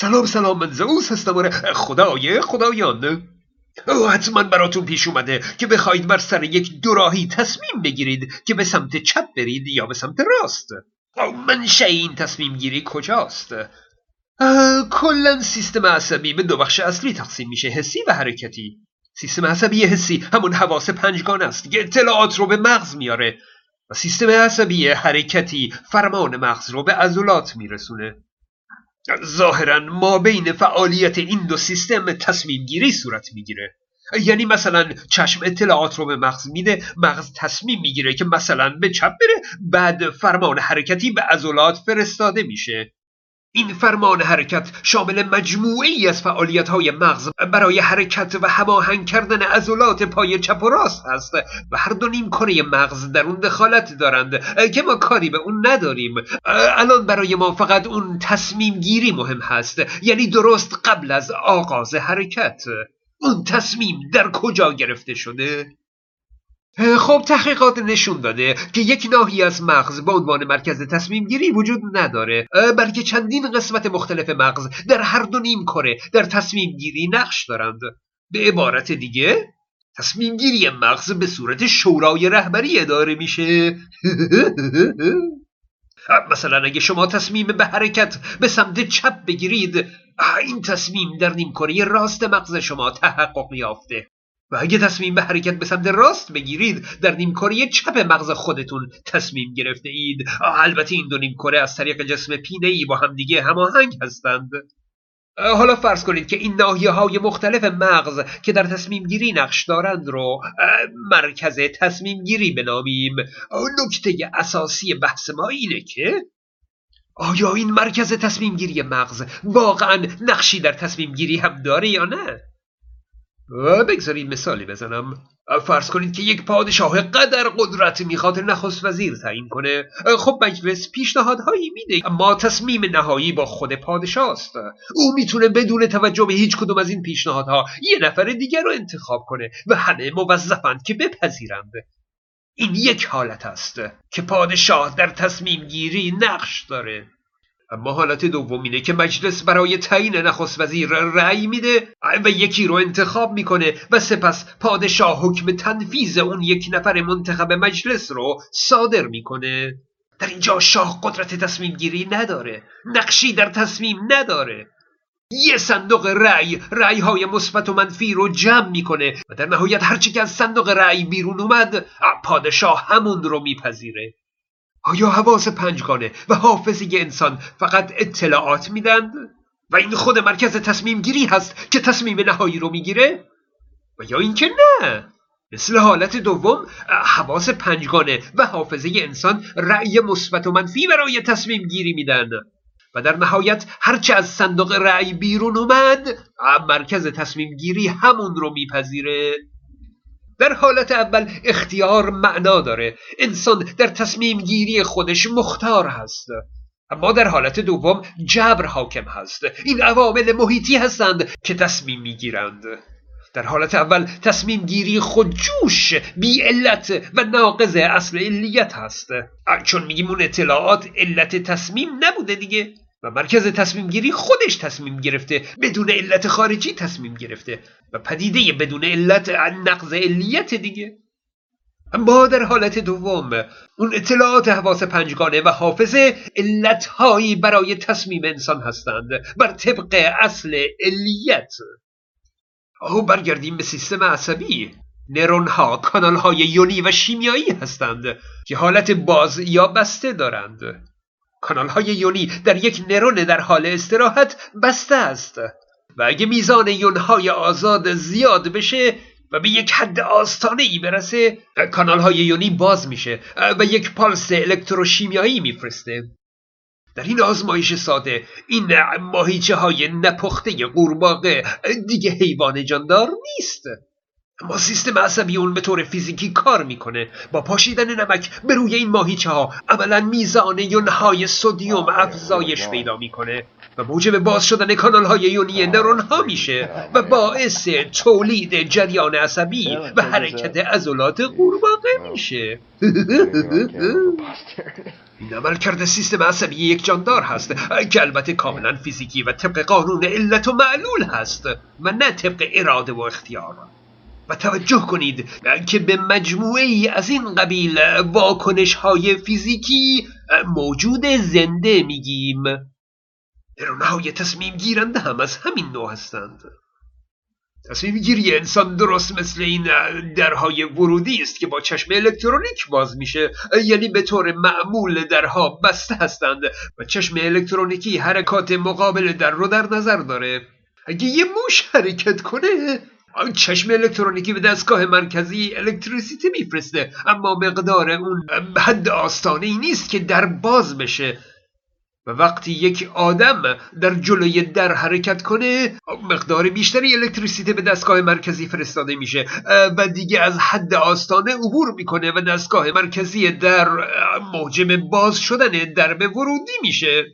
سلام سلام من زئوس هستم. آره خدای خدایان. او حتما براتون پیش اومده که بخواید بر سر یک دوراهی تصمیم بگیرید که به سمت چپ برید یا به سمت راست. منشه این تصمیم گیری کجاست؟ کلا سیستم عصبی به دو بخش اصلی تقسیم میشه حسی و حرکتی. سیستم عصبی حسی همون حواس پنجگان است که اطلاعات رو به مغز میاره. و سیستم عصبی حرکتی فرمان مغز رو به عضلات میرسونه. ظاهرا ما بین فعالیت این دو سیستم تصمیم گیری صورت می‌گیره. یعنی مثلا چشم اطلاعات رو به مغز میده مغز تصمیم می‌گیره که مثلا به چپ بره بعد فرمان حرکتی به عضلات فرستاده میشه. این فرمان حرکت شامل مجموعی از فعالیت های مغز برای حرکت و هماهنگ کردن عضلات پای چپ و راست است و هر دو نیم کره مغز در اون دخالت دارند که ما کاری به اون نداریم. الان برای ما فقط اون تصمیم گیری مهم هست یعنی درست قبل از آغاز حرکت. اون تصمیم در کجا گرفته شده؟ خب تحقیقات نشون داده که یک ناحیه از مغز به عنوان مرکز تصمیم گیری وجود نداره بلکه چندین قسمت مختلف مغز در هر دو نیم کره در تصمیم گیری نقش دارند. به عبارت دیگه تصمیم گیری مغز به صورت شورای رهبری اداره میشه. مثلا اگه شما تصمیم به حرکت به سمت چپ بگیرید این تصمیم در نیم کره راست مغز شما تحقق یافته. و اگه تصمیم به حرکت به سمت راست بگیرید در نیمکره چپ مغز خودتون تصمیم گرفته اید البته این دو نیمکره از طریق جسم پینه ای با همدیگه هماهنگ هستند. حالا فرض کنید که این ناحیه های مختلف مغز که در تصمیم گیری نقش دارند رو مرکز تصمیم گیری بنامیم نکته اساسی بحث ما اینه که آیا این مرکز تصمیم گیری مغز واقعا نقشی در تصمیم گیری هم داره یا نه؟ بگذارید مثالی بزنم. فرض کنید که یک پادشاه قدر قدرت می‌خواد نخست وزیر تعیین کنه. خب مجلس پیشنهادهایی میده. اما تصمیم نهایی با خود پادشاه است او می‌تونه بدون توجه به هیچ کدوم از این پیشنهادها یه نفر دیگر رو انتخاب کنه و همه موظفند که بپذیرند. این یک حالت است که پادشاه در تصمیم گیری نقش داره. اما حالت دوم اینه که مجلس برای تعیین نخست وزیر رأی میده و یکی رو انتخاب می‌کنه و سپس پادشاه حکم تنفیز اون یک نفر منتخب مجلس رو صادر می‌کنه. در اینجا شاه قدرت تصمیم گیری نداره نقشی در تصمیم نداره. یه صندوق رأی رأی های مثبت و منفی رو جمع می‌کنه و در نهایت هرچی که از صندوق رأی بیرون اومد پادشاه همون رو میپذیره. آیا حواس پنجگانه و حافظه انسان فقط اطلاعات میدند؟ و این خود مرکز تصمیم گیری هست که تصمیم نهایی رو می‌گیره؟ و یا اینکه نه؟ مثل حالت دوم حواس پنجگانه و حافظه انسان رأی مثبت و منفی برای تصمیم گیری میدن و در نهایت هرچه از صندوق رأی بیرون اومد مرکز تصمیم گیری همون رو میپذیره در حالت اول اختیار معنا داره. انسان در تصمیم گیری خودش مختار هست. اما در حالت دوم جبر حاکم هست. این عوامل محیطی هستند که تصمیم می‌گیرند. در حالت اول تصمیم گیری خودجوش بی علت و ناقض اصل علیت هست. چون میگیم اون اطلاعات علت تصمیم نبوده دیگه. و مرکز تصمیم گیری خودش تصمیم گرفته بدون علت خارجی تصمیم گرفته و پدیده بدون علت نقض علیت دیگه. اما در حالت دوم اون اطلاعات حواس پنجگانه و حافظه علتهایی برای تصمیم انسان هستند بر طبق اصل علیت. او برگردیم به سیستم عصبی. نرون ها کانال های یونی و شیمیایی هستند که حالت باز یا بسته دارند. کانال های یونی در یک نرون در حال استراحت بسته است و اگه میزان یون های آزاد زیاد بشه و به یک حد آستانه ای برسه کانال های یونی باز میشه و یک پالس الکتروشیمیایی میفرسته. در این آزمایش ساده این ماهیچه های نپخته قورباغه دیگه حیوان جاندار نیست. اما سیستم عصبی اون به طور فیزیکی کار می‌کنه. با پاشیدن نمک به روی این ماهیچه ها عملا میزان یونهای سودیوم افزایش پیدا می‌کنه و موجب باز شدن کانال های یونی نرون ها میشه و باعث تولید جریان عصبی و حرکت عضلات قورباغه میشه. این عملکرد سیستم عصبی یک جاندار هست که البته کاملا فیزیکی و طبق قانون علت و معلول هست و نه طبق اراده و اختیار. و توجه کنید که به مجموعه ای از این قبیل واکنش های فیزیکی موجود زنده میگیم. های تصمیم گیرنده هم از همین نوع هستند. تصمیم گیری انسان درست مثل این درهای ورودی است که با چشم الکترونیک باز میشه. یعنی به طور معمول درها بسته هستند و چشم الکترونیکی حرکات مقابل در رو در نظر داره. اگه یه موش حرکت کنه چشم الکترونیکی به دستگاه مرکزی الکتریسیته میفرسته اما مقدار اون حد آستانه ای نیست که در باز بشه. و وقتی یک آدم در جلوی در حرکت کنه مقدار بیشتری الکتریسیته به دستگاه مرکزی فرستاده میشه. و دیگه از حد آستانه عبور می‌کنه و دستگاه مرکزی در موجب باز شدن در به ورودی میشه.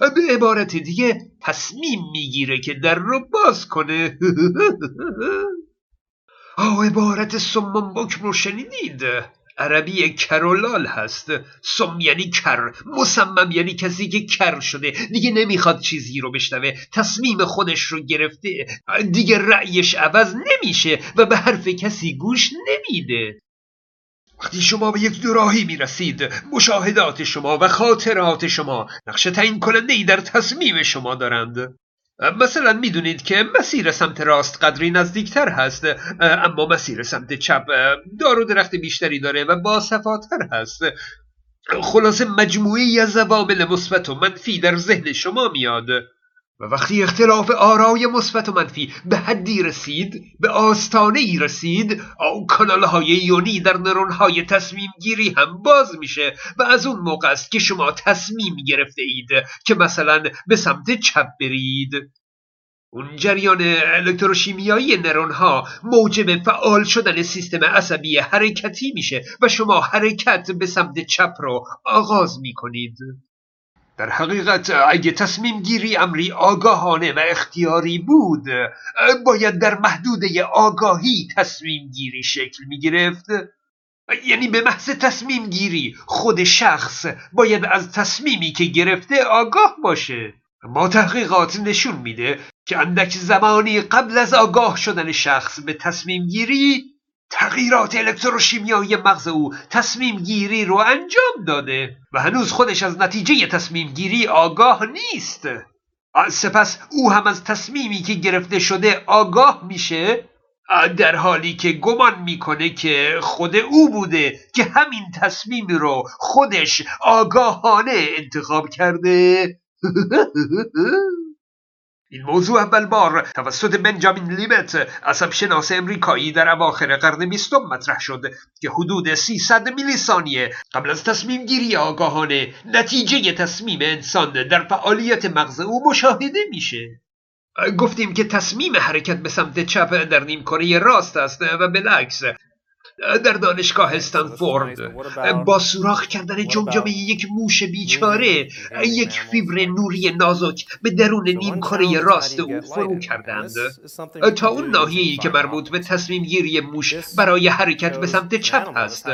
به عبارت دیگه تصمیم می‌گیره که در رو باز کنه. آه عبارت سمم بکم رو شنیدید؟ عربی کرولال هست. سم یعنی کر مصمم یعنی کسی که کر شده. دیگه نمی‌خواد چیزی رو بشنوه. تصمیم خودش رو گرفته. دیگه رأیش عوض نمیشه و به حرف کسی گوش نمیده. وقتی شما به یک دوراهی می رسید مشاهدات شما و خاطرات شما نقش تعیین کننده ای در تصمیم شما دارند. مثلا می‌دونید که مسیر سمت راست قدری نزدیکتر هست اما مسیر سمت چپ دار و درخت بیشتری داره و باصفاتر هست. خلاصه مجموعی از عوامل مثبت و منفی در ذهن شما میاد. و وقتی اختلاف آرای مثبت و منفی به حدی رسید به آستانه ای رسید آن کانال های یونی در نرون های تصمیم گیری هم باز میشه و از اون موقع است که شما تصمیم گرفته اید که مثلا به سمت چپ برید. اون جریان الکتروشیمیایی نرون ها موجب فعال شدن سیستم عصبی حرکتی میشه و شما حرکت به سمت چپ رو آغاز می‌کنید. در حقیقت اگه تصمیم گیری امری آگاهانه و اختیاری بود باید در محدوده آگاهی تصمیم گیری شکل می گرفت. یعنی به محض تصمیم گیری خود شخص باید از تصمیمی که گرفته آگاه باشه. ما تحقیقات نشون میده که اندک زمانی قبل از آگاه شدن شخص به تصمیم گیری تغییرات الکتروشیمیایی مغز او تصمیم گیری رو انجام داده و هنوز خودش از نتیجه تصمیم گیری آگاه نیست. سپس او هم از تصمیمی که گرفته شده آگاه میشه در حالی که گمان می‌کنه که خود او بوده که همین تصمیم رو خودش آگاهانه انتخاب کرده. این موضوع اول بار توسط بنجامین لیبت عصب شناس امریکایی در اواخر قرن بیستم مطرح شد که حدود 300 میلی ثانیه قبل از تصمیم گیری آگاهانه نتیجه تصمیم انسان در فعالیت مغز او مشاهده میشه. گفتیم که تصمیم حرکت به سمت چپ در نیمکره راست است و بالعکس در دانشگاه استنفورد با سوراخ کردن جمجمه یک موش بیچاره یک فیبر نوری نازک به درون نیمکره راست او فرو کردند. تا اون ناحیه‌ای که مربوط به تصمیم گیری موش برای حرکت به سمت چپ است.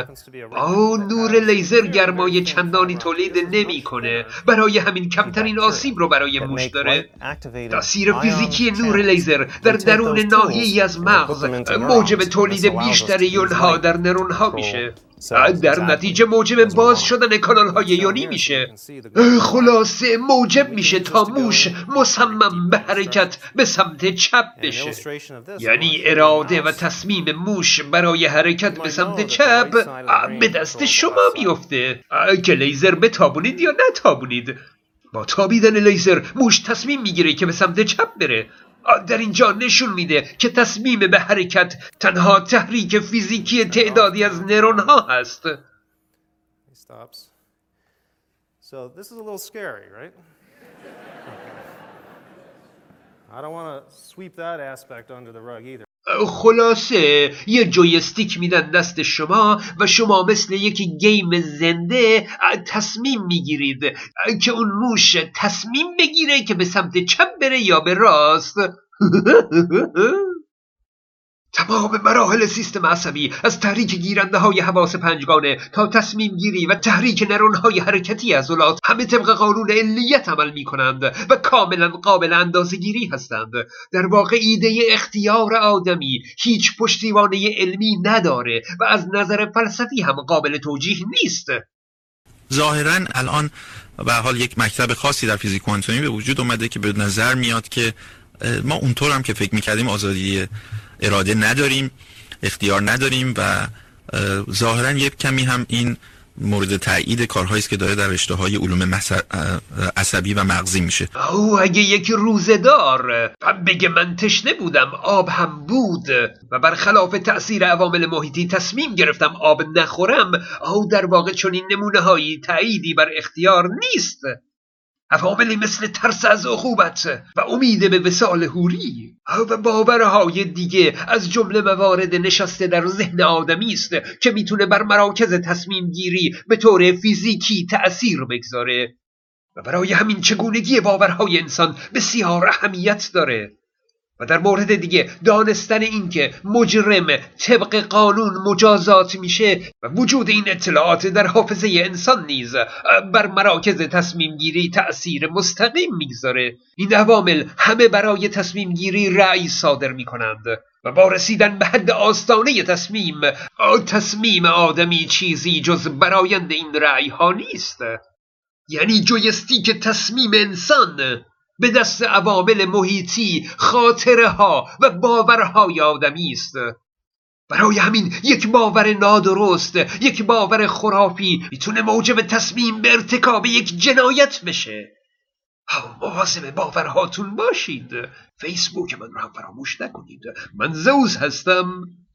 آو نور لیزر گرمای چندانی تولید نمی‌کنه. برای همین کمترین آسیب رو برای موش داره. تاثیر فیزیکی نور لیزر در درون ناحیه‌ای از مغز. موجب تولید بیشتر یونها در نرون ها میشه. در نتیجه موجب باز شدن کانال های یونی میشه. خلاصه موجب میشه تا موش مصمم به حرکت به سمت چپ بشه. یعنی اراده و تصمیم موش برای حرکت به سمت چپ به دست شما میفته که لیزر بتابونید یا نتابونید. با تابیدن لیزر موش تصمیم می‌گیره که به سمت چپ بره. در اینجا نشون میده که تصمیم به حرکت تنها تحریک فیزیکی تعدادی از نرون ها هست So this is a little scary, right? I don't want to sweep that aspect under the rug either. خلاصه یه جویستیک میدن دست شما و شما مثل یک گیم زنده تصمیم می‌گیرید که اون موش تصمیم بگیره که به سمت چپ بره یا به راست. تمام مراحل سیستم عصبی از تحریک گیرنده های حواس پنجگانه تا تصمیم گیری و تحریک نرون های حرکتی عضلات همه طبق قانون علیت عمل می کنند و کاملا قابل اندازه گیری هستند. در واقع ایده اختیار آدمی هیچ پشتیبانه علمی نداره و از نظر فلسفی هم قابل توجیه نیست. ظاهرا الان به حال یک مکتب خاصی در فیزیک کوانتومی به وجود اومده که به نظر میاد که ما اونطور هم که فکر می‌کردیم آزادی اراده نداریم اختیار نداریم و ظاهرا یک کمی هم این مورد تایید کارهایی است که داره در رشته های علوم عصبی و مغزی میشه. او اگه یک روزدار بگه من تشنه بودم آب هم بود و برخلاف تأثیر عوامل محیطی تصمیم گرفتم آب نخورم او در واقع چون این نمونه هایی تاییدی بر اختیار نیست. عواملی مثل ترس از عقوبت و امید به وسال هوری و باورهای دیگه از جمله موارد نشسته در ذهن آدمی است که می‌تونه بر مراکز تصمیم گیری به طور فیزیکی تأثیر بگذاره. و برای همین چگونگی باورهای انسان بسیار اهمیت داره. و در مورد دیگه دانستن اینکه مجرم طبق قانون مجازات میشه و وجود این اطلاعات در حافظه انسان نیز بر مراکز تصمیم گیری تأثیر مستقیم می‌گذاره. این عوامل همه برای تصمیم گیری رأی صادر می‌کنند و با رسیدن به حد آستانه تصمیم تصمیم آدمی چیزی جز برایند این رأی ها نیست. یعنی جویستیک تصمیم انسان به دست عوامل محیطی خاطره ها و باورهای آدمی است. برای همین یک باور نادرست یک باور خرافی می‌تونه موجب تصمیم به ارتکاب یک جنایت بشه. مواظب باورهاتون باشید. فیسبوک من رو هم فراموش نکنید. من زوز هستم.